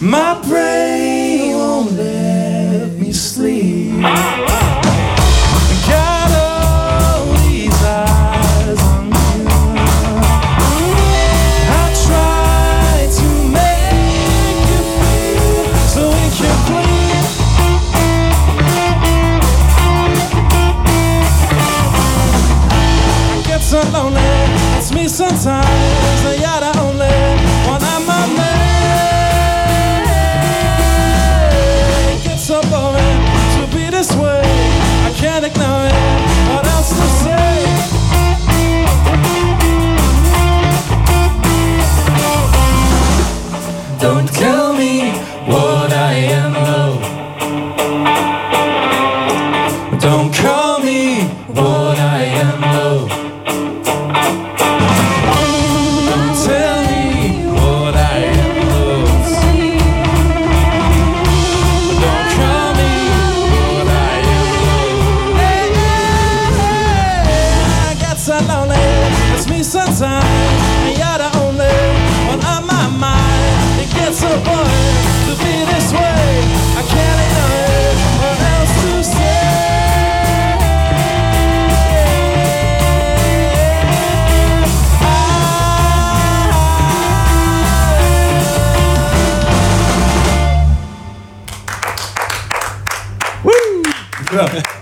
My prayer. so lonely. It's me sometimes, I gotta the only one I'm a man. It gets so boring to be this way. I can't ignore it. What else to say? Don't care. Bra.